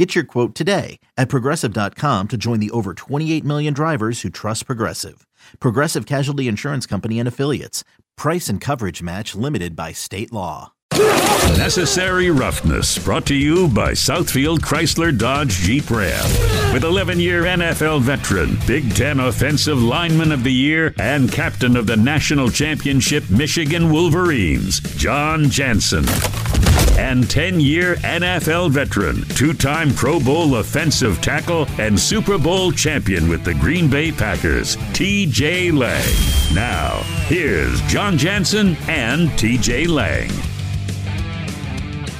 Get your quote today at progressive.com to join the over 28 million drivers who trust Progressive. Progressive Casualty Insurance Company and Affiliates. Price and coverage match limited by state law. Necessary Roughness, brought to you by Southfield Chrysler Dodge Jeep Ram. With 11 year NFL veteran, Big Ten Offensive Lineman of the Year, and captain of the national championship Michigan Wolverines, Jon Jansen. And 10 year NFL veteran, two time Pro Bowl offensive tackle, and Super Bowl champion with the Green Bay Packers, TJ Lang. Now, here's Jon Jansen and TJ Lang.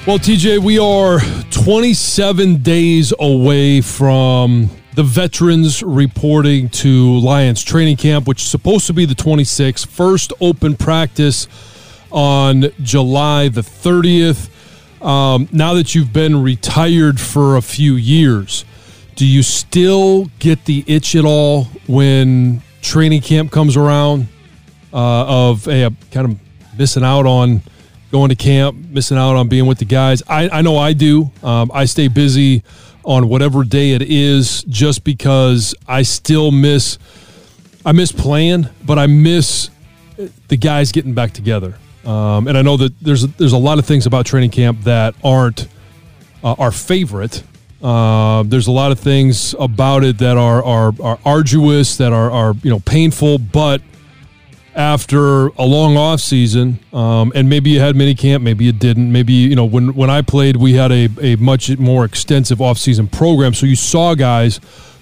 Well, TJ, we are 27 days away from the veterans reporting to Lions training camp, which is supposed to be the 26th. First open practice on July the 30th. Um, now that you've been retired for a few years, do you still get the itch at all when training camp comes around uh, of kind of missing out on – going to camp, missing out on being with the guys. I, I know I do. Um, I stay busy on whatever day it is just because I still miss I miss playing, but I miss the guys getting back together. Um, and I know that there's there's a lot of things about training camp that aren't uh, our favorite. Uh, there's a lot of things about it that are are, are arduous, that are, are you know painful, but after a long off season, um, and maybe you had mini camp, maybe you didn't. Maybe you know when when I played, we had a, a much more extensive off season program, so you saw guys.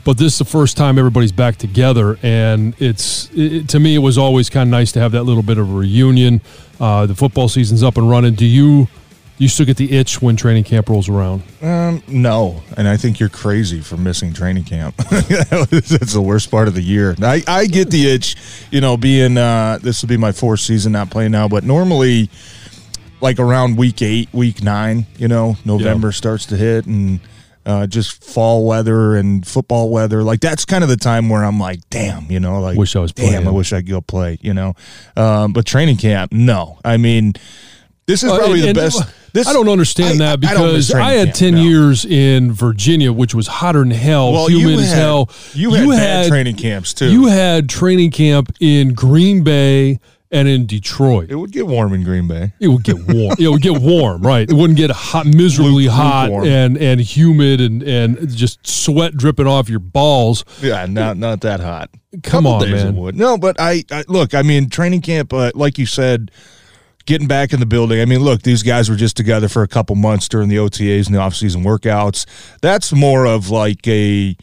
But this is the first time everybody's back together, and it's it, to me it was always kind of nice to have that little bit of a reunion. Uh, the football season's up and running. Do you you still get the itch when training camp rolls around? Um, no, and I think you're crazy for missing training camp. That's the worst part of the year. I, I get the itch, you know, being uh, this will be my fourth season not playing now, but normally, like around week eight, week nine, you know, November starts to hit and. Uh, just fall weather and football weather. Like that's kind of the time where I'm like, damn, you know, like wish I was damn, playing. I wish I could go play, you know. Um, but training camp, no. I mean, this is Uh, probably and- the best. This I don't understand I- that I because I, training had camp, ten no. years in Virginia, which was hotter than hell, Well, humid you as had, hell. You had bad training camps too. You had training camp in Green Bay and in Detroit. it would get warm in Green Bay. It would get warm. it would get warm, right? It wouldn't get hot, miserably Luke- hot lukewarm. and and humid and and just sweat dripping off your balls. Yeah, not not that hot. Come Couple on, days man. No, but I, I look. I mean, training camp. Uh, like you said, getting back in the building. I mean, look, these guys were just together for a couple months during the OTAs and the off-season workouts. That's more of like a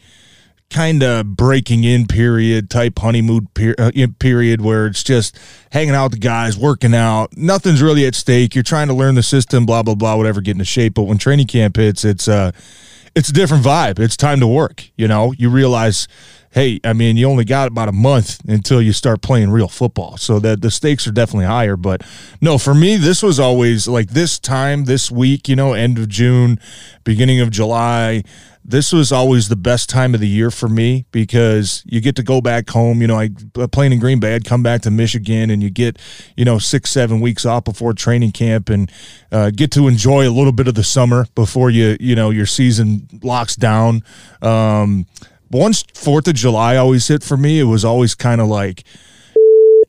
kind of breaking in period type honeymoon per- uh, period where it's just hanging out with the guys, working out. Nothing's really at stake. You're trying to learn the system, blah blah blah, whatever, get into shape. But when training camp hits, it's uh, it's a different vibe. It's time to work. You know, you realize, hey, I mean, you only got about a month until you start playing real football. So that the stakes are definitely higher. But no, for me, this was always like this time, this week, you know, end of June, beginning of July. This was always the best time of the year for me because you get to go back home. You know, I playing in Green Bay, I'd come back to Michigan, and you get, you know, six, seven weeks off before training camp, and uh, get to enjoy a little bit of the summer before you, you know, your season locks down. Um, once Fourth of July always hit for me, it was always kind of like,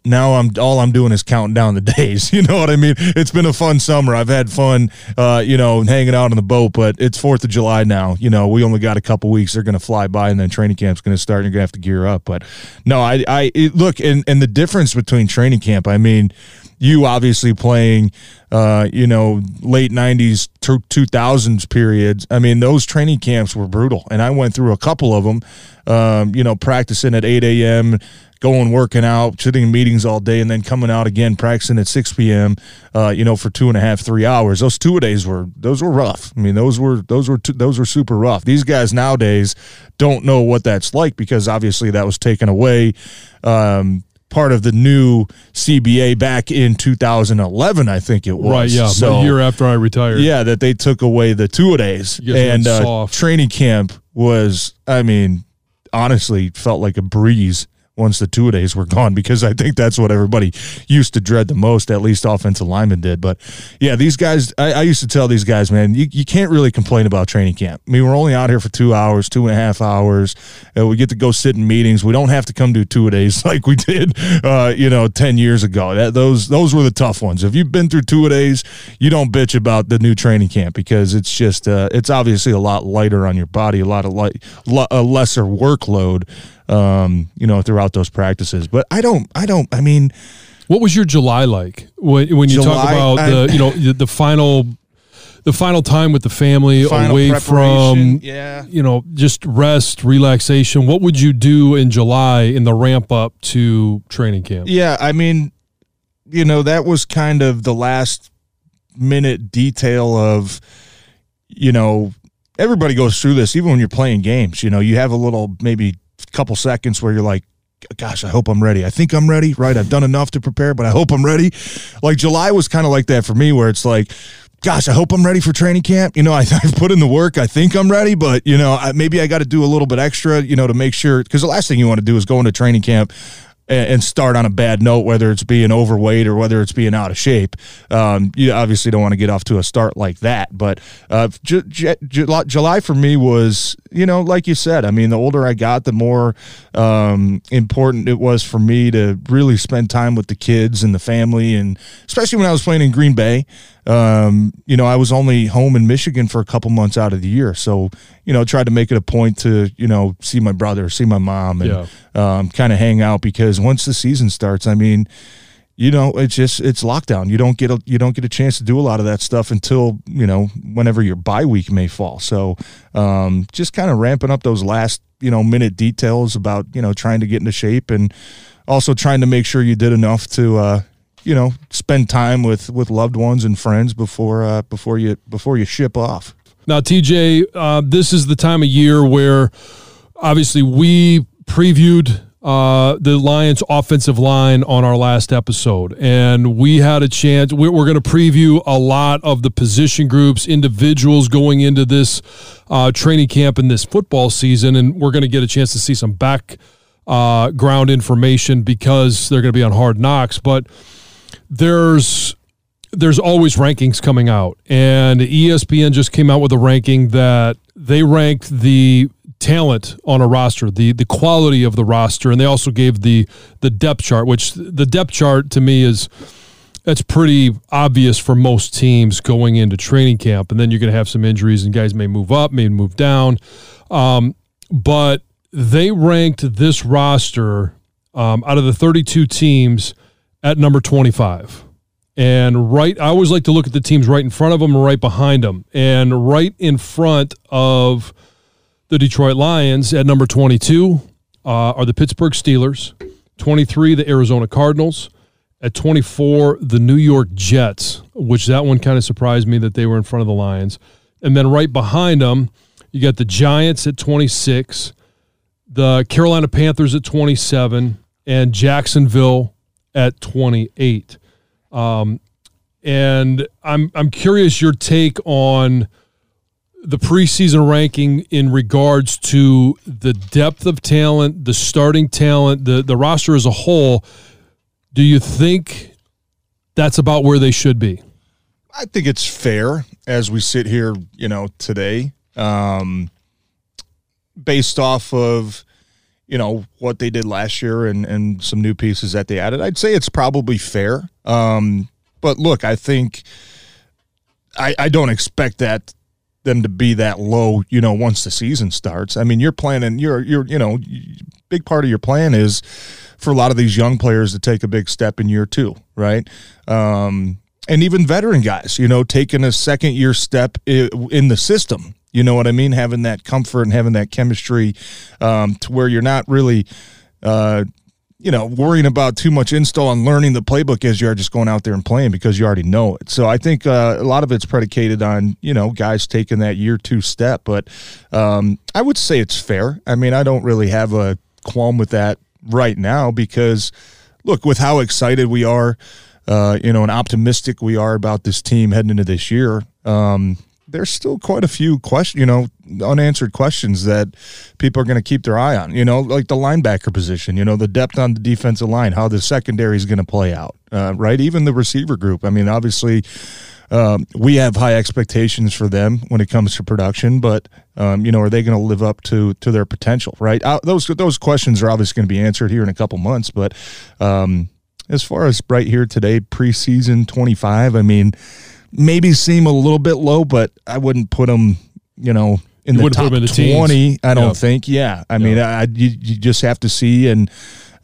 now I'm all I'm doing is counting down the days. You know what I mean? It's been a fun summer. I've had fun, uh, you know, hanging out on the boat. But it's Fourth of July now. You know, we only got a couple weeks. They're going to fly by, and then training camp's going to start, and you're going to have to gear up. But no, I, I it, look, and and the difference between training camp. I mean, you obviously playing, uh, you know, late '90s, to two thousands periods. I mean, those training camps were brutal, and I went through a couple of them. Um, you know, practicing at 8 a.m going working out, sitting in meetings all day, and then coming out again practicing at six p.m. Uh, you know, for two and a half, three hours. Those two days were those were rough. I mean, those were those were two, those were super rough. These guys nowadays don't know what that's like because obviously that was taken away. Um, part of the new CBA back in 2011, I think it was. Right, yeah. So a year after I retired. yeah, that they took away the two a days You guys went and uh, training camp was, I mean, honestly, felt like a breeze once the two days were gone because I think that's what everybody used to dread the most. At least offensive linemen did. But yeah, these guys, I, I used to tell these guys, man, you, you can't really complain about training camp. I mean, we're only out here for two hours, two and a half hours. We get to go sit in meetings. We don't have to come do two days like we did, uh, you know, ten years ago. That those those were the tough ones. If you've been through two days, you don't bitch about the new training camp because it's just uh, it's obviously a lot lighter on your body, a lot of light, a lesser workload, um, you know, throughout those practices. But I don't, I don't. I mean, What was your July like when, when you talk about I- the you know the, the final the final time with the family Final away from yeah. you know just rest relaxation? What would you do in July in the ramp up to training camp? Yeah, I mean, you know, that was kind of the last minute detail of, you know, everybody goes through this, even when you're playing games. You know, you have a little, maybe couple seconds where you're like, gosh, I hope I'm ready. I think I'm ready, right? I've done enough to prepare, but I hope I'm ready. Like July was kind of like that for me, where it's like, gosh, I hope I'm ready for training camp. You know, I, I've put in the work. I think I'm ready, but, you know, I, maybe I got to do a little bit extra, you know, to make sure. Because the last thing you want to do is go into training camp and, and start on a bad note, whether it's being overweight or whether it's being out of shape. Um, you obviously don't want to get off to a start like that. But uh, Ju- July, July for me was, you know, like you said, I mean, the older I got, the more um, important it was for me to really spend time with the kids and the family. And especially when I was playing in Green Bay, um, you know, I was only home in Michigan for a couple months out of the year. So, you know, tried to make it a point to, you know, see my brother, see my mom, and Yeah. um, kind of hang out because once the season starts, I mean, you know, it's just it's lockdown. You don't get a you don't get a chance to do a lot of that stuff until you know whenever your bye week may fall. So, um, just kind of ramping up those last you know minute details about you know trying to get into shape and also trying to make sure you did enough to uh, you know spend time with with loved ones and friends before uh, before you before you ship off. Now, TJ, uh, this is the time of year where obviously we previewed uh, the Lions' offensive line on our last episode, and we had a chance. We're, we're going to preview a lot of the position groups, individuals going into this uh, training camp and this football season, and we're going to get a chance to see some back uh, ground information because they're going to be on hard knocks. But there's there's always rankings coming out, and ESPN just came out with a ranking that they ranked the talent on a roster, the the quality of the roster, and they also gave the the depth chart, which the depth chart to me is that's pretty obvious for most teams going into training camp, and then you're going to have some injuries, and guys may move up, may move down, um, but they ranked this roster um, out of the 32 teams at number 25. And right, I always like to look at the teams right in front of them and right behind them. And right in front of the Detroit Lions at number 22 uh, are the Pittsburgh Steelers, 23, the Arizona Cardinals, at 24, the New York Jets, which that one kind of surprised me that they were in front of the Lions. And then right behind them, you got the Giants at 26, the Carolina Panthers at 27, and Jacksonville at 28. Um, and I'm I'm curious your take on the preseason ranking in regards to the depth of talent, the starting talent, the the roster as a whole. Do you think that's about where they should be? I think it's fair as we sit here, you know, today, um, based off of, you know, what they did last year and, and some new pieces that they added. I'd say it's probably fair. Um, but look, I think I, I don't expect that them to be that low, you know, once the season starts. I mean, you're planning, you're, you're, you know, big part of your plan is for a lot of these young players to take a big step in year two, right? Um, and even veteran guys, you know, taking a second year step in the system. You know what I mean? Having that comfort and having that chemistry um, to where you're not really, uh, you know, worrying about too much install and learning the playbook as you are just going out there and playing because you already know it. So I think uh, a lot of it's predicated on, you know, guys taking that year two step. But um, I would say it's fair. I mean, I don't really have a qualm with that right now because look with how excited we are, uh, you know, and optimistic we are about this team heading into this year. Um, there's still quite a few questions, you know, unanswered questions that people are going to keep their eye on. You know, like the linebacker position, you know, the depth on the defensive line, how the secondary is going to play out, uh, right? Even the receiver group. I mean, obviously, um, we have high expectations for them when it comes to production, but um, you know, are they going to live up to to their potential? Right? Uh, those those questions are obviously going to be answered here in a couple months, but um, as far as right here today, preseason twenty five, I mean maybe seem a little bit low, but I wouldn't put them, you know, in You the top in the twenty. teens. I don't Yeah. think. Yeah, I mean, I, you, you just have to see, and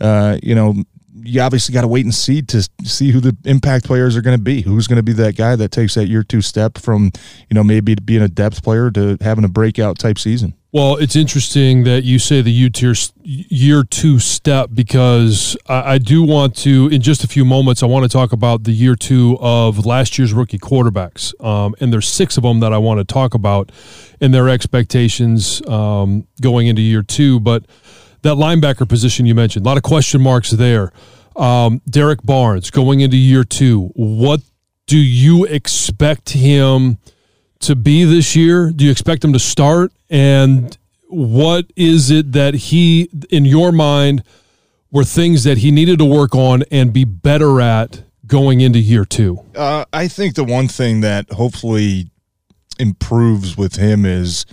uh, you know, you obviously got to wait and see to see who the impact players are going to be. Who's going to be that guy that takes that year two step from, you know, maybe being a depth player to having a breakout type season. Well, it's interesting that you say the U tier year two step because I, I do want to, in just a few moments, I want to talk about the year two of last year's rookie quarterbacks. Um, and there's six of them that I want to talk about and their expectations um, going into year two. But that linebacker position you mentioned, a lot of question marks there. Um, Derrick Barnes going into year two, what do you expect him? to be this year? Do you expect him to start? And what is it that he, in your mind, were things that he needed to work on and be better at going into year two? Uh, I think the one thing that hopefully improves with him is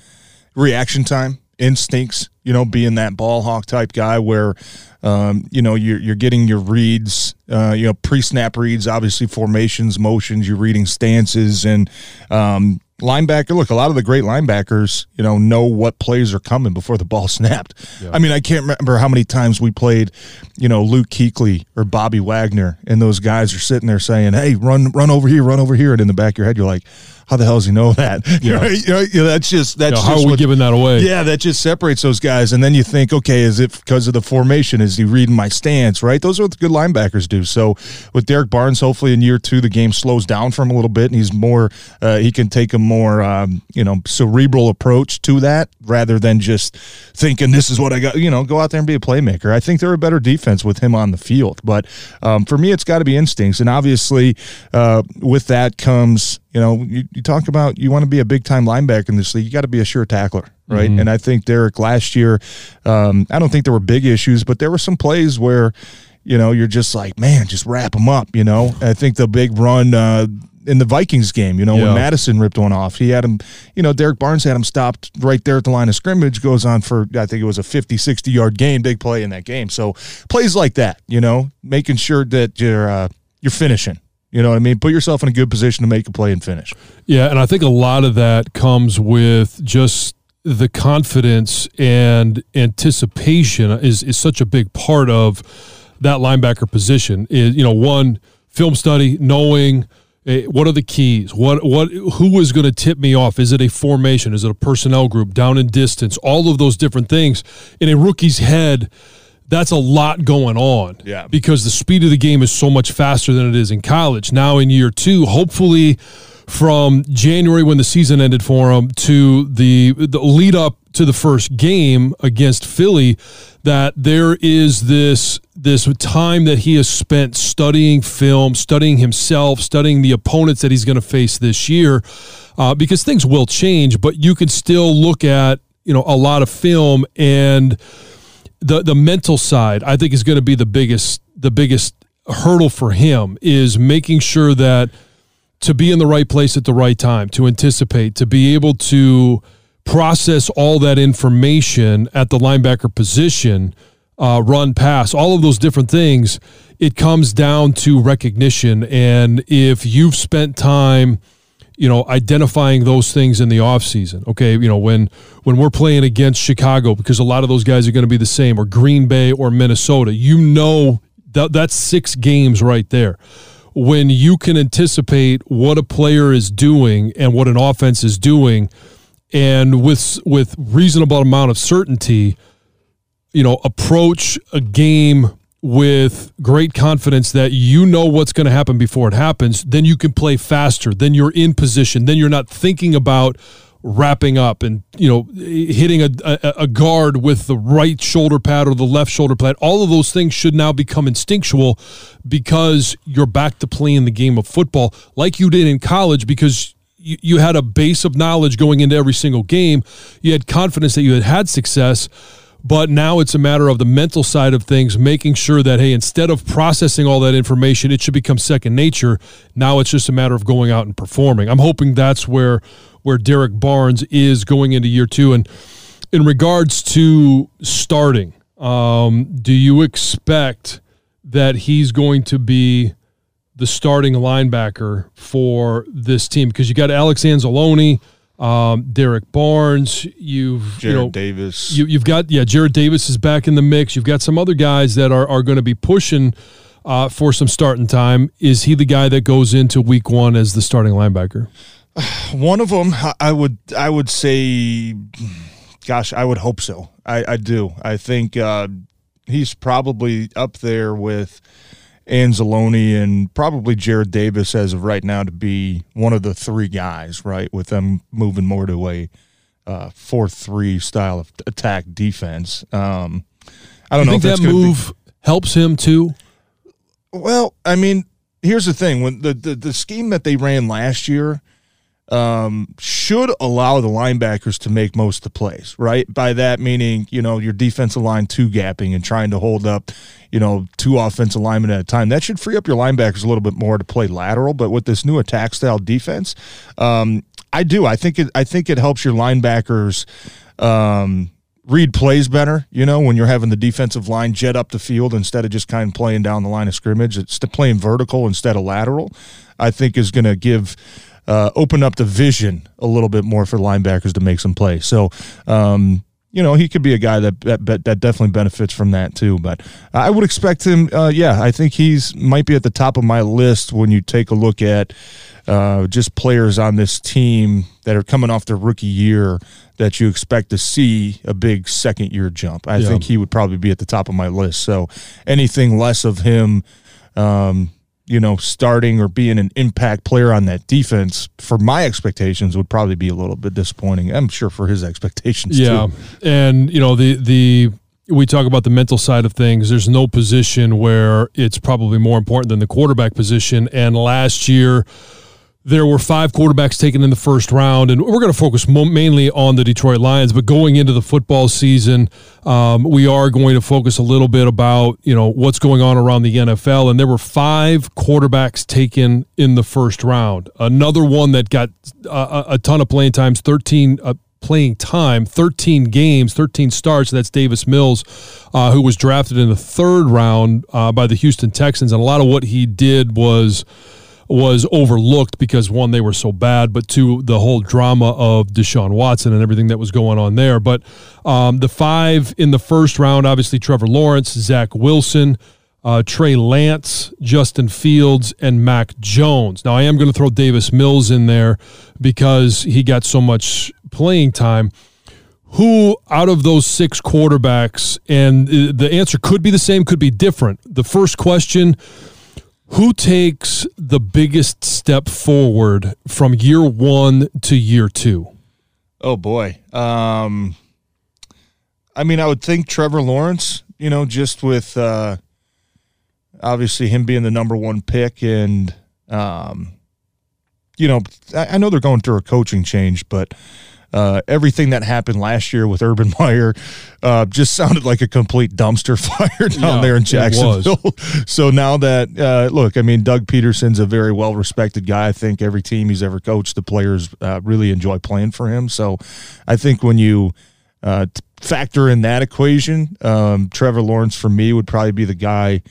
reaction time, instincts. You know, being that ball hawk type guy where, um, you know, you're you're getting your reads, uh, you know, pre snap reads, obviously formations, motions. You're reading stances and um, linebacker. Look, a lot of the great linebackers, you know, know what plays are coming before the ball snapped. I mean, I can't remember how many times we played, you know, Luke Kuechly or Bobby Wagner, and those guys are sitting there saying, "Hey, run, run over here, run over here," and in the back of your head, you're like, "How the hell does he know that?" Yeah. You know, that's just that's know, how just are we what- giving that away? yeah, that just separates those guys. And then you think, okay, is it because of the formation? Is he reading my stance? Right? Those are what the good linebackers do. So with Derrick Barnes, hopefully in year two, the game slows down for him a little bit, and he's more. Uh, he can take a more, um, you know, cerebral approach to that rather than just thinking this is what I got. You know, go out there and be a playmaker. I think they're a better defense with him on the field. But um, for me, it's got to be instincts, and obviously uh, with that comes you know, you, you talk about you want to be a big time linebacker in this league, you got to be a sure tackler, right? And I think Derrick last year, um, I don't think there were big issues, but there were some plays where, you know, you're just like, man, just wrap them up, you know? I think the big run, uh, in the Vikings game, you know, Yeah. when Mattison ripped one off, he had him, you know, Derrick Barnes had him stopped right there at the line of scrimmage, goes on for, I think it was a 50, 60 yard gain, big play in that game. So plays like that, you know, making sure that you're, uh, you're finishing. You know what I mean? Put yourself in a good position to make a play and finish. Yeah, and I think a lot of that comes with just the confidence and anticipation is is such a big part of that linebacker position. Is you know one film study, knowing eh, what are the keys, what what who is going to tip me off? Is it a formation? Is it a personnel group? Down in distance? All of those different things in a rookie's head. That's a lot going on. Yeah. Because the speed of the game is so much faster than it is in college. Now in year two, hopefully from January when the season ended for him to the the lead up to the first game against Philly that there is this this time that he has spent studying film, studying himself, studying the opponents that he's going to face this year, uh, because things will change, but you can still look at you know a lot of film and the the mental side I think is going to be the biggest the biggest hurdle for him is making sure that to be in the right place at the right time, to anticipate, to be able to process all that information at the linebacker position, uh, run, pass, all of those different things. It comes down to recognition. And if you've spent time, you know, identifying those things in the offseason, okay, you know, when when we're playing against Chicago, because a lot of those guys are going to be the same, or Green Bay or Minnesota, you know that that's six games right there. When you can anticipate what a player is doing and what an offense is doing and with with reasonable amount of certainty you know approach a game with great confidence that you know what's going to happen before it happens then you can play faster then you're in position then you're not thinking about wrapping up and you know hitting a, a, a, guard with the right shoulder pad or the left shoulder pad. All of those things should now become instinctual because you're back to playing the game of football like you did in college because you, you had a base of knowledge going into every single game. You had confidence that you had had success but now it's a matter of the mental side of things, making sure that, hey, instead of processing all that information, it should become second nature. Now it's just a matter of going out and performing. I'm hoping that's where where Derrick Barnes is going into year two. And in regards to starting, um, do you expect that he's going to be the starting linebacker for this team? Because you got Alex Anzalone – um, Derrick Barnes. You've Jarrad you know, Davis. You, have got yeah, Jarrad Davis is back in the mix. You've got some other guys that are are going to be pushing uh, for some starting time. Is he the guy that goes into Week One as the starting linebacker? One of them, I would I would say, gosh, I would hope so. I, I do. I think uh, he's probably up there with Anzalone and probably Jarrad Davis as of right now to be one of the three guys, right? With them moving more to a uh, four three style of attack defense. Um, I don't you know think that move be... helps him too. Well, I mean, here's the thing: when the, the the scheme that they ran last year, um, should allow the linebackers to make most of the plays, right? By that meaning, you know, your defensive line two gapping and trying to hold up, you know, two offensive linemen at a time. That should free up your linebackers a little bit more to play lateral. But with this new attack style defense, um, I do. I think it. I think it helps your linebackers. Um, read plays better, you know, when you're having the defensive line jet up the field instead of just kind of playing down the line of scrimmage. It's playing vertical instead of lateral. I think is going to give uh, open up the vision a little bit more for linebackers to make some plays. So, um, you know, he could be a guy that, that that definitely benefits from that too. But I would expect him. Uh, yeah, I think he's might be at the top of my list when you take a look at uh, just players on this team that are coming off their rookie year that you expect to see a big second year jump. I yeah. think he would probably be at the top of my list. So anything less of him. Um, you know, starting or being an impact player on that defense, for my expectations, would probably be a little bit disappointing. I'm sure for his expectations. Yeah, too. and you know the the we talk about the mental side of things. There's no position where it's probably more important than the quarterback position. And last year there were five quarterbacks taken in the first round, and we're going to focus mo- mainly on the Detroit Lions. But going into the football season, um, we are going to focus a little bit about you know what's going on around the NFL. And there were five quarterbacks taken in the first round. Another one that got uh, a ton of playing times, thirteen. Uh, playing time, 13 games, 13 starts. That's Davis Mills, uh, who was drafted in the third round uh, by the Houston Texans. And a lot of what he did was was overlooked because one, they were so bad, but two, the whole drama of Deshaun Watson and everything that was going on there. But um, the five in the first round, obviously Trevor Lawrence, Zach Wilson, uh, Trey Lance, Justin Fields, and Mac Jones. Now, I am going to throw Davis Mills in there because he got so much playing time. Who out of those six quarterbacks, and uh, the answer could be the same, could be different. The first question who takes the biggest step forward from year one to year two? Oh boy. Um, I mean, I would think Trevor Lawrence. You know, just with uh, obviously him being the number one pick, and um, you know, I, I know they're going through a coaching change, but uh, everything that happened last year with Urban Meyer uh, just sounded like a complete dumpster fire down yeah, there in Jacksonville. so now that uh, look, I mean, Doug Pederson's a very well respected guy. I think every team he's ever coached, the players uh, really enjoy playing for him. So I think when you uh, factor in that equation, um, Trevor Lawrence for me would probably be the guy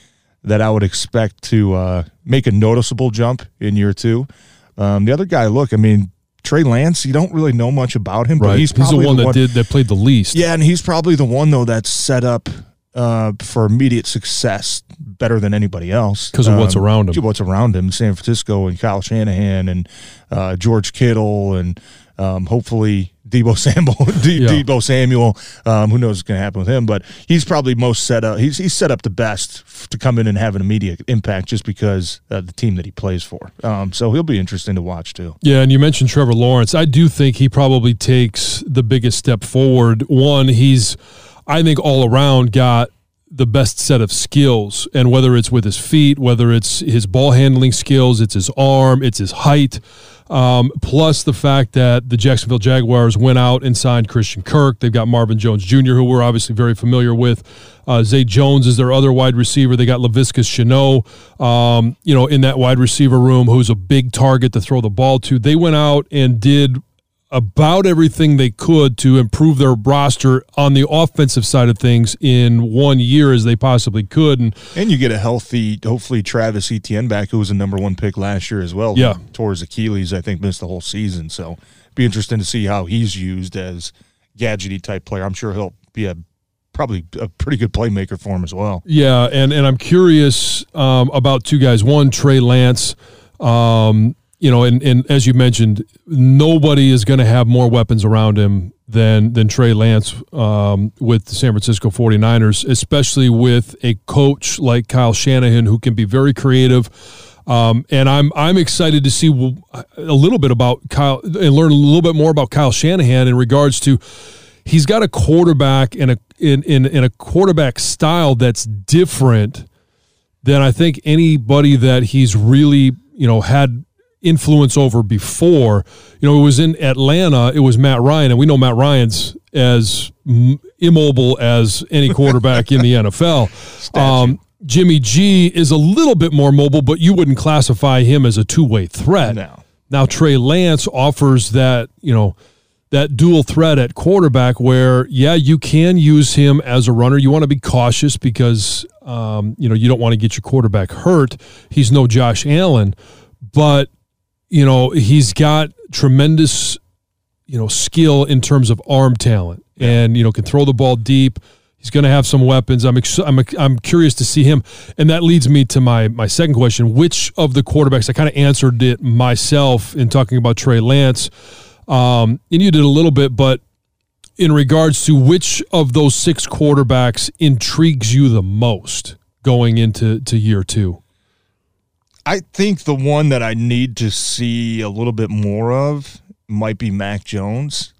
that I would expect to uh, make a noticeable jump in year two. Um, the other guy, look, I mean, Trey Lance, you don't really know much about him, right. but he's probably he's the one the that one, did that played the least. Yeah, and he's probably the one though that's set up uh, for immediate success better than anybody else because of um, what's around him. What's around him, San Francisco and Kyle Shanahan and uh, George Kittle and um, hopefully Deebo Samuel, D- Yeah. Deebo Samuel. Um, who knows what's going to happen with him? But he's probably most set up. He's he's set up the best f- to come in and have an immediate impact just because uh, the team that he plays for. Um, so he'll be interesting to watch too. Yeah, and you mentioned Trevor Lawrence. I do think he probably takes the biggest step forward. One, he's, I think, all around got the best set of skills, and whether it's with his feet, whether it's his ball handling skills, it's his arm, it's his height. Um, plus the fact that the Jacksonville Jaguars went out and signed Christian Kirk. They've got Marvin Jones Jr., who we're obviously very familiar with. Uh, Zay Jones is their other wide receiver. They got Laviska Shenault, um, you know, in that wide receiver room, who's a big target to throw the ball to. They went out and did about everything they could to improve their roster on the offensive side of things in one year as they possibly could. And And you get a healthy, hopefully Travis Etienne back, who was a number one pick last year as well. Yeah. his Achilles, I think missed the whole season. So be interesting to see how he's used as gadgety type player. I'm sure he'll be a probably a pretty good playmaker for him as well. Yeah, and and I'm curious um, about two guys. One, Trey Lance. Um, you know, and, and as you mentioned, nobody is going to have more weapons around him than than Trey Lance um, with the San Francisco 49ers, especially with a coach like Kyle Shanahan who can be very creative. Um, and I'm I'm excited to see a little bit about Kyle and learn a little bit more about Kyle Shanahan in regards to he's got a quarterback and a in, in in a quarterback style that's different than I think anybody that he's really you know had influence over before. You know, it was in Atlanta. It was Matt Ryan, and we know Matt Ryan's as immobile as any quarterback in the NFL. Um, Jimmy G is a little bit more mobile, but you wouldn't classify him as a two way threat. No. Now Trey Lance offers that, you know, that dual threat at quarterback where, yeah, you can use him as a runner. You want to be cautious because, um, you know, you don't want to get your quarterback hurt. He's no Josh Allen, but, you know, he's got tremendous, you know, skill in terms of arm talent and, you know, can throw the ball deep. He's going to have some weapons. I'm, ex- I'm I'm curious to see him, and that leads me to my my second question: Which of the quarterbacks? I kind of answered it myself in talking about Trey Lance, um, and you did a little bit, but in regards to which of those six quarterbacks intrigues you the most going into to year two? I think the one that I need to see a little bit more of might be Mac Jones.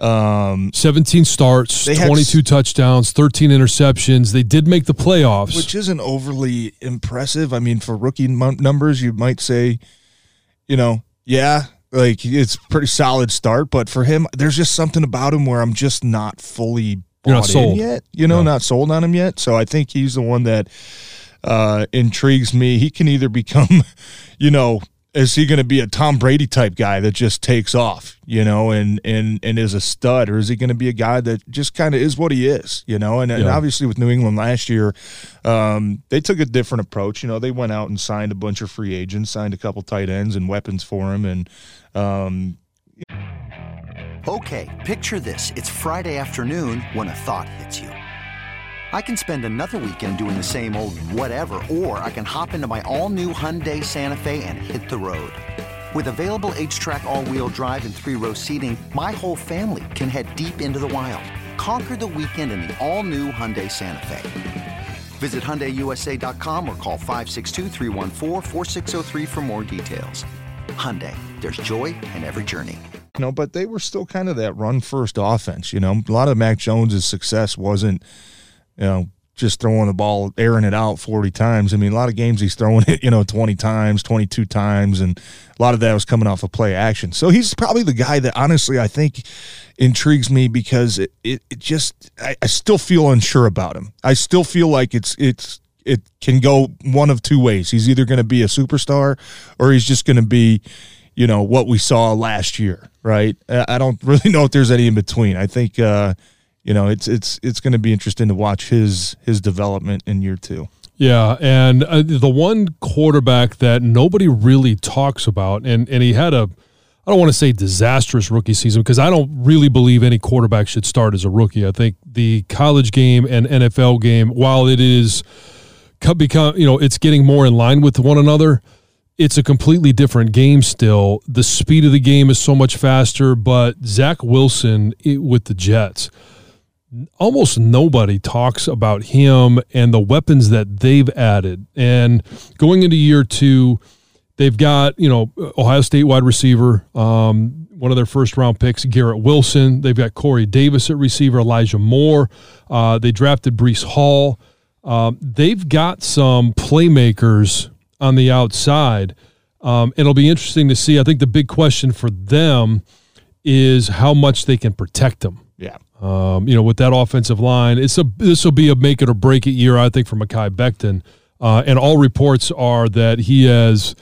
Um, 17 starts, They had 22 touchdowns, 13 interceptions. They did make the playoffs. which isn't overly impressive. I mean, for rookie numbers, you might say, you know, yeah, like it's pretty solid start. But for him, there's just something about him where I'm just not fully You're not bought in sold. yet. You know, No. not sold on him yet. So I think he's the one that uh, intrigues me. He can either become, you know, is he going to be a Tom Brady type guy that just takes off, you know, and and and is a stud, or is he going to be a guy that just kind of is what he is, you know? And, and obviously with New England last year, um, they took a different approach. You know, they went out and signed a bunch of free agents, signed a couple tight ends and weapons for him, and um, Okay, picture this. It's Friday afternoon when a thought hits you. I can spend another weekend doing the same old whatever, or I can hop into my all new Hyundai Santa Fe and hit the road. With available HTRAC, all wheel drive, and three row seating, my whole family can head deep into the wild. Conquer the weekend in the all new Hyundai Santa Fe. Visit HyundaiUSA.com or call 562-314-4603 for more details. Hyundai, there's joy in every journey. know, but they were still kind of that run first offense. You know, a lot of Mac Jones's success wasn't, you know, just throwing the ball, airing it out 40 times. I mean, a lot of games he's throwing it, you know, 20 times, 22 times, and a lot of that was coming off of play action. So he's probably the guy that honestly I think intrigues me because it, it, it just, I, I still feel unsure about him. I still feel like it's, it's, it can go one of two ways. He's either going to be a superstar or he's just going to be, you know, what we saw last year, right? I don't really know if there's any in between. I think, uh, you know, it's it's it's going to be interesting to watch his his development in year two. Yeah, and uh, the one quarterback that nobody really talks about, and and he had a, I don't want to say disastrous rookie season because I don't really believe any quarterback should start as a rookie. I think the college game and NFL game, while it is co- become, you know, it's getting more in line with one another. it's a completely different game still. The speed of the game is so much faster, but Zach Wilson with the Jets, almost nobody talks about him and the weapons that they've added. And going into year two, they've got, you know, Ohio State wide receiver, um, one of their first round picks, Garrett Wilson. They've got Corey Davis at receiver, Elijah Moore. Uh, they drafted Breece Hall. Um, they've got some playmakers on the outside. Um, it'll be interesting to see. I think the big question for them is how much they can protect them. Yeah. Um, you know, with that offensive line, it's a this will be a make it or break it year, I think, for Mekhi Becton. Uh, and all reports are that he has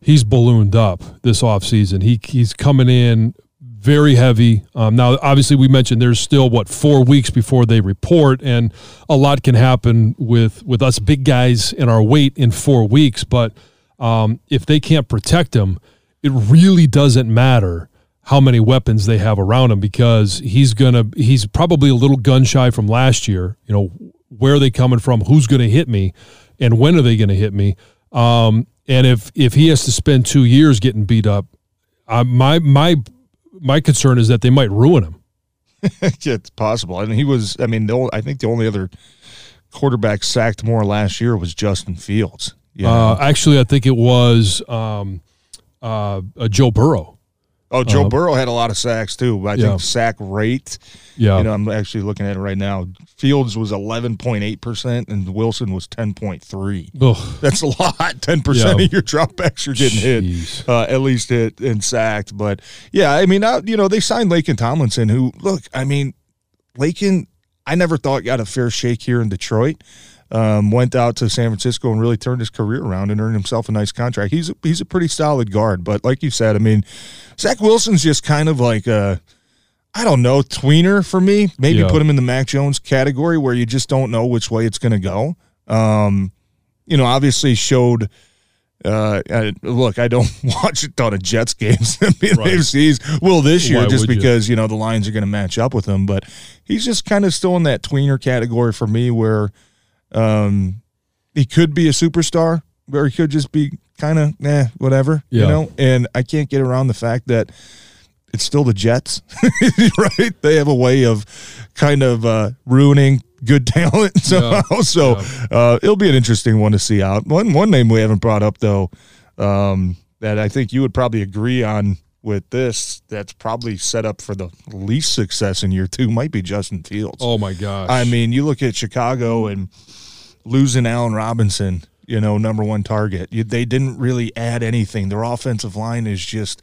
he's ballooned up this offseason. He he's coming in very heavy. Um, now, obviously, we mentioned there's still what four weeks before they report, and a lot can happen with with us big guys in our weight in four weeks. But um, if they can't protect him, it really doesn't matter how many weapons they have around him because he's gonna he's probably a little gun shy from last year. You know, where are they coming from? Who's going to hit me, and when are they going to hit me? Um, and if if he has to spend two years getting beat up, uh, my my my concern is that they might ruin him. it's possible. and he was. I mean, the, I think the only other quarterback sacked more last year was Justin Fields. Uh, actually, I think it was um, uh, Joe Burrow. Oh, Joe uh, Burrow had a lot of sacks too. I yeah. think sack rate. Yeah, you know, I'm actually looking at it right now. Fields was 11.8 percent, and Wilson was 10.3. That's a lot. 10 percent yeah. of your dropbacks you're getting Jeez. hit, uh, at least hit and sacked. But yeah, I mean, uh, you know, they signed Laken Tomlinson, who look, I mean, Laken, I never thought got a fair shake here in Detroit. Um, went out to San Francisco and really turned his career around and earned himself a nice contract. He's a, he's a pretty solid guard, but like you said, I mean, Zach Wilson's just kind of like a I don't know tweener for me. Maybe yeah. put him in the Mac Jones category where you just don't know which way it's going to go. Um, you know, obviously showed. Uh, I, look, I don't watch a ton of Jets games. I mean, right. will this year Why just because you? you know the Lions are going to match up with him, but he's just kind of still in that tweener category for me where um, he could be a superstar, or he could just be kind of eh, whatever, yeah. you know. And I can't get around the fact that it's still the Jets, right? They have a way of kind of uh, ruining good talent somehow. Yeah. So yeah. Uh, it'll be an interesting one to see out. One one name we haven't brought up though, um, that I think you would probably agree on with this that's probably set up for the least success in year two might be Justin Fields. Oh my gosh. I mean, you look at Chicago and losing Allen Robinson, you know, number one target. They didn't really add anything. Their offensive line is just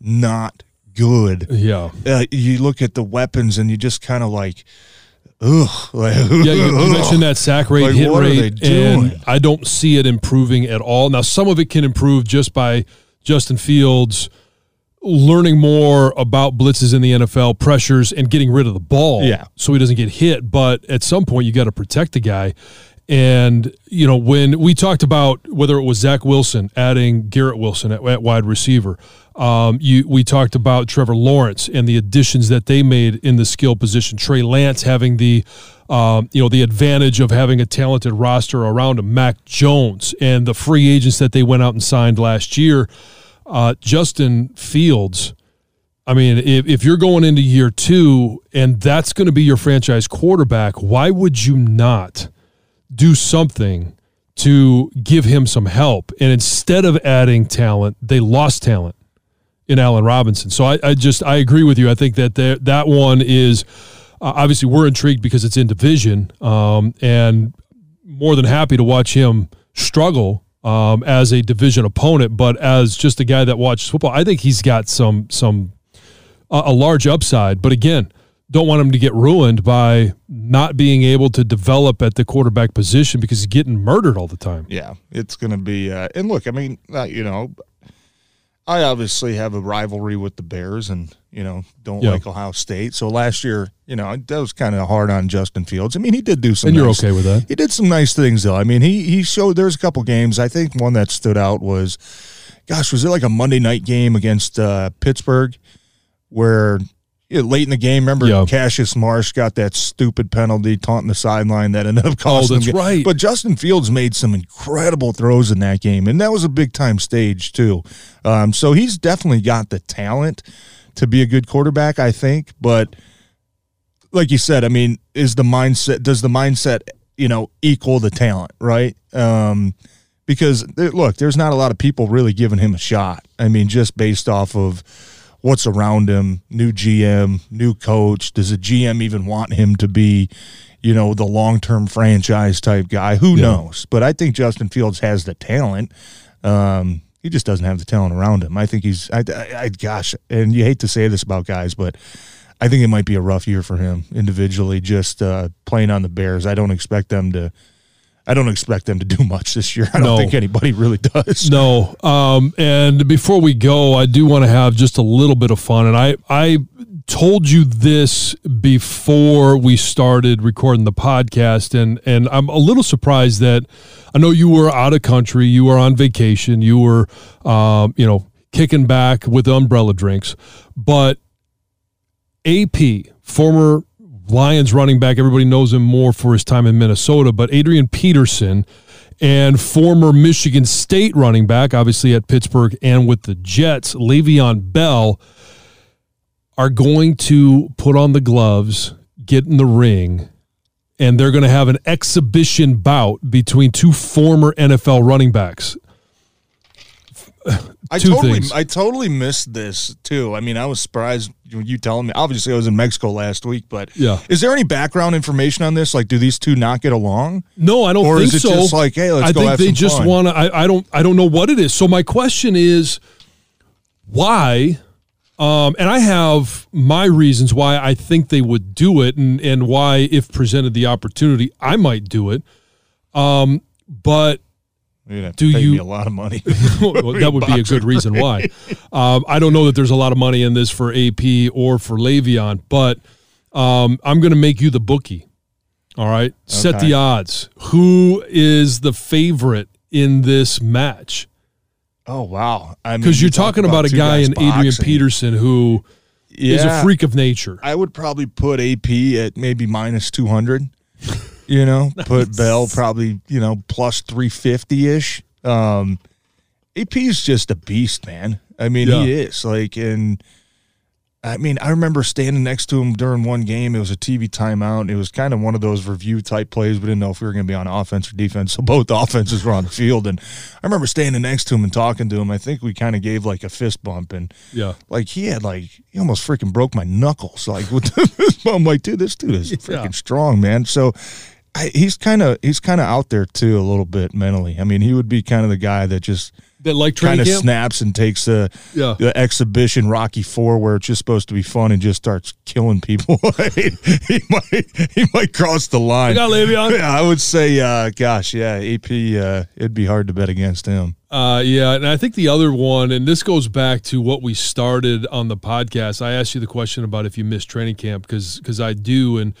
not good. Yeah. Uh, you look at the weapons and you just kind of like, ugh. Like, yeah, you, you, mentioned that sack rate, like, hit rate, and I don't see it improving at all. Now, some of it can improve just by Justin Fields learning more about blitzes in the NFL, pressures, and getting rid of the ball yeah. so he doesn't get hit. But at some point, you got to protect the guy. And, you know, when we talked about whether it was Zach Wilson adding Garrett Wilson at, at wide receiver, um, you, we talked about Trevor Lawrence and the additions that they made in the skill position. Trey Lance having the, um, you know, the advantage of having a talented roster around him. Mac Jones and the free agents that they went out and signed last year. Uh, Justin Fields. I mean, if, if you're going into year two and that's going to be your franchise quarterback, why would you not – do something to give him some help. And instead of adding talent, they lost talent in Allen Robinson. So I, I just I agree with you. I think that there, that one is uh, obviously we're intrigued because it's in division, um, and more than happy to watch him struggle um, as a division opponent. But as just a guy that watches football, I think he's got some some uh, a large upside. But again don't want him to get ruined by not being able to develop at the quarterback position because he's getting murdered all the time. Yeah, it's going to be. Uh, and look, I mean, uh, you know, I obviously have a rivalry with the Bears, and you know, don't like Ohio State. So last year, you know, that was kind of hard on Justin Fields. I mean, he did do some. And you're nice, okay with that? He did some nice things, though. I mean, he he showed. There's a couple games. I think one that stood out was, gosh, was it like a Monday night game against uh, Pittsburgh, where yeah, late in the game. Remember, Yeah. Cassius Marsh got that stupid penalty taunting the sideline that ended up costing. Oh, that's him. right. But Justin Fields made some incredible throws in that game, and that was a big time stage too. Um, so he's definitely got the talent to be a good quarterback, I think. But like you said, I mean, is the mindset? Does the mindset, you know, equal the talent? Right? Um, because look, there's not a lot of people really giving him a shot. I mean, just based off of what's around him, new GM, new coach. Does the GM even want him to be, you know, the long term franchise type guy? Who Yeah. knows? But I think Justin Fields has the talent. Um, he just doesn't have the talent around him. I think he's, I, I, I, gosh, and you hate to say this about guys, but I think it might be a rough year for him individually, just uh, playing on the Bears. I don't expect them to. I don't expect them to do much this year. I don't No. think anybody really does. No. Um, and before we go, I do want to have just a little bit of fun. And I, I told you this before we started recording the podcast, and and I'm a little surprised that I know you were out of country, you were on vacation, you were, um, you know, kicking back with umbrella drinks, but AP, former Lions running back, everybody knows him more for his time in Minnesota, but Adrian Peterson and former Michigan State running back, obviously at Pittsburgh and with the Jets, Le'Veon Bell, are going to put on the gloves, get in the ring, and they're going to have an exhibition bout between two former NFL running backs. I two totally, things. I totally missed this too. I mean, I was surprised when you telling me. Obviously, I was in Mexico last week, but Yeah. is there any background information on this? Like, do these two not get along? No, I don't Or think is it so. just like, hey, let's I go think have they just want to. I, I don't. I don't know what it is. So my question is, why? Um, and I have my reasons why I think they would do it, and and why, if presented the opportunity, I might do it. Um, but Do you- me a lot of money? well, that would be a good reason why. Um, I don't know that there's a lot of money in this for AP or for Le'Veon, but um, I'm going to make you the bookie. All right, set the odds. Who is the favorite in this match? oh wow! I mean, Because you you're talking about, a guy in Adrian boxing. Peterson who is Yeah. a freak of nature. I would probably put AP at maybe minus two hundred. You know, put Bell probably you know plus three fifty ish. Um, AP is just a beast, man. I mean, Yeah. he is like, and I mean, I remember standing next to him during one game. It was a TV timeout. And it was kind of one of those review type plays. We didn't know if we were going to be on offense or defense, so both offenses were on the field. And I remember standing next to him and talking to him. I think we kind of gave like a fist bump and Yeah. like he had like he almost freaking broke my knuckles. Like with this, I'm like, dude, this dude is freaking Yeah. strong, man. So I, he's kind of he's kind of out there too a little bit mentally. I mean, he would be kind of the guy that just That like kind of snaps and takes the Yeah. the exhibition Rocky Four where it's just supposed to be fun and just starts killing people. he might he might cross the line. You got Le'Veon? Yeah, I would say, uh, gosh, yeah, AP. Uh, it'd be hard to bet against him. Uh, yeah, and I think the other one, and this goes back to what we started on the podcast. I asked you the question about if you miss training camp because because I do, and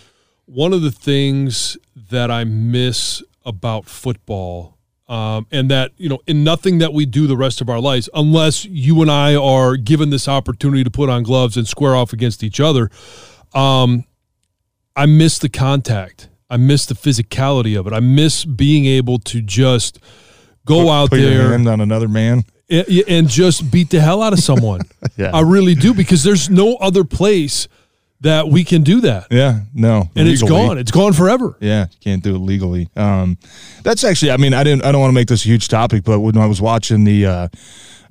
one of the things that I miss about football, um, and that you know, in nothing that we do the rest of our lives, unless you and I are given this opportunity to put on gloves and square off against each other, um, I miss the contact. I miss the physicality of it. I miss being able to just go out Put there and on another man. and, and just beat the hell out of someone. Yeah. I really do because there's no other place that we can do that. Yeah, no, And it's gone. It's gone forever. Yeah, can't do it legally. Um, that's actually, I mean, I didn't, I don't want to make this a huge topic, but when I was watching the uh,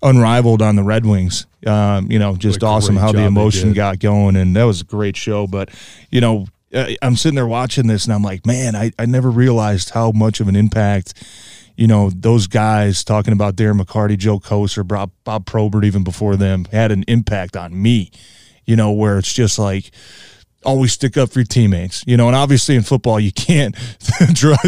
Unrivaled on the Red Wings, um, you know, just awesome how the emotion got going, and that was a great show. But you know, I- I'm sitting there watching this, and I'm like, man, I, I never realized how much of an impact. You know, those guys talking about Darren McCarty, Joe Kocur, Bob, Bob Probert, even before them, had an impact on me. You know, where it's just like, always stick up for your teammates. You know, and obviously in football you can't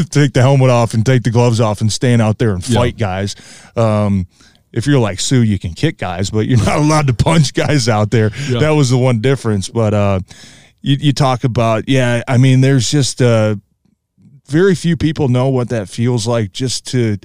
take the helmet off and take the gloves off and stand out there and Yeah. fight guys. Um, if you're like Suh, you can kick guys, but you're not allowed to punch guys out there. Yeah. That was the one difference. But uh, you, you talk about, yeah, I mean, there's just uh, very few people know what that feels like just to,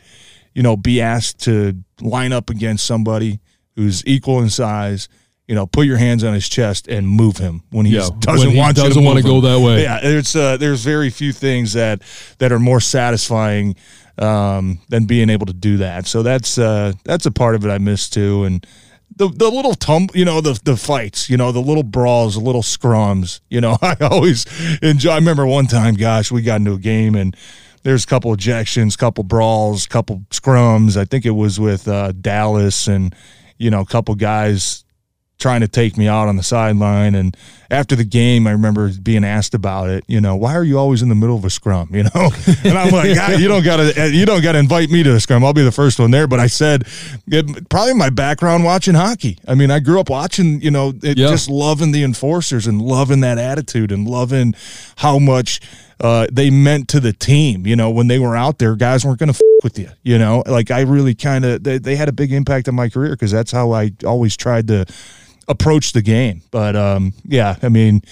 you know, be asked to line up against somebody who's equal in size you know, put your hands on his chest and move him when he Yeah, doesn't when he want doesn't to wanna go him. that way. Yeah, there's uh, there's very few things that that are more satisfying um, than being able to do that. So that's uh, that's a part of it I miss too, and. The, the little tum you know the the fights you know the little brawls the little scrums you know I always enjoy I remember one time gosh we got into a game and there's a couple ejections couple brawls couple scrums I think it was with uh, Dallas and you know a couple guys trying to take me out on the sideline. And after the game, I remember being asked about it. You know, why are you always in the middle of a scrum? You know, and I'm like, "God, you don't got to, you don't got to invite me to the scrum. I'll be the first one there. But I said, it, probably my background watching hockey. I mean, I grew up watching. You know, it, Yeah. just loving the enforcers and loving that attitude and loving how much. Uh, they meant to the team, you know, when they were out there, guys weren't going to f- with you, you know, like I really kind of, they, they had a big impact on my career because that's how I always tried to, approach the game. But um, yeah, I mean,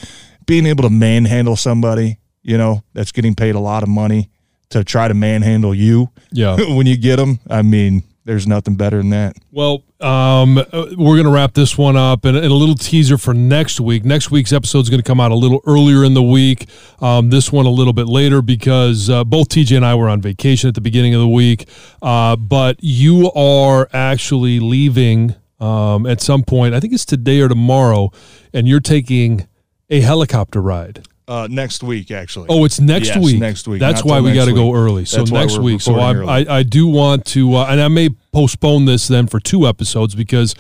being able to manhandle somebody, you know, that's getting paid a lot of money to try to manhandle you Yeah. when you get them, I mean, there's nothing better than that. Well, um, uh, we're going to wrap this one up and, and a little teaser for next week. Next week's episode is going to come out a little earlier in the week. Um, this one a little bit later because uh, both TJ and I were on vacation at the beginning of the week. Uh, but you are actually leaving um, at some point. I think it's today or tomorrow, and you're taking a helicopter ride. Uh, next week, actually. Oh, it's next Yes, week. next week. That's Not why we got to go early. So That's next week. So I, I. I do want to, uh, and I may postpone this then for two episodes because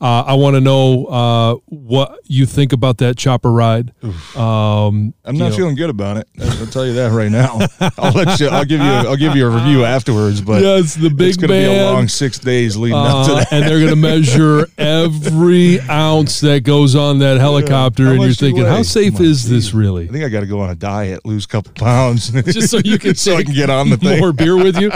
uh, I want to know uh, what you think about that chopper ride. Um, I'm not know. feeling good about it. I'll tell you that right now. I'll let you. I'll give you. I'll give you a review afterwards. But Yes, the big it's going to be a long six days leading up to Uh, that. and they're going to measure every ounce that goes on that helicopter, How and you're do you thinking, how safe is this really? I think I got to go on a diet, lose a couple pounds, Just so you can so I can get on the thing. more beer with you.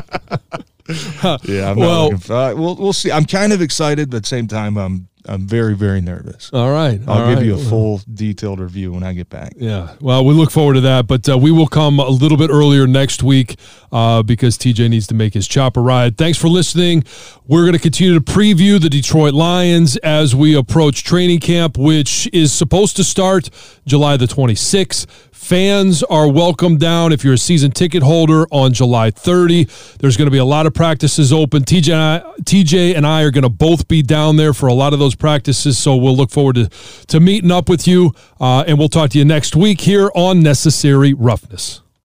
Yeah, I'm Well- looking for, uh, we'll we'll see. I'm kind of excited, but at the same time, I'm I'm very very nervous. All right, I'll all give right. you a full detailed review when I get back. Yeah, well, we look forward to that, but uh, we will come a little bit earlier next week uh, because TJ needs to make his chopper ride. Thanks for listening. We're going to continue to preview the Detroit Lions as we approach training camp, which is supposed to start July the 26th. Fans are welcome down if you're a season ticket holder on July 30. There's going to be a lot of practices open. TJ and I, TJ and I are going to both be down there for a lot of those practices, so we'll look forward to, to meeting up with you, uh, and we'll talk to you next week here on Necessary Roughness.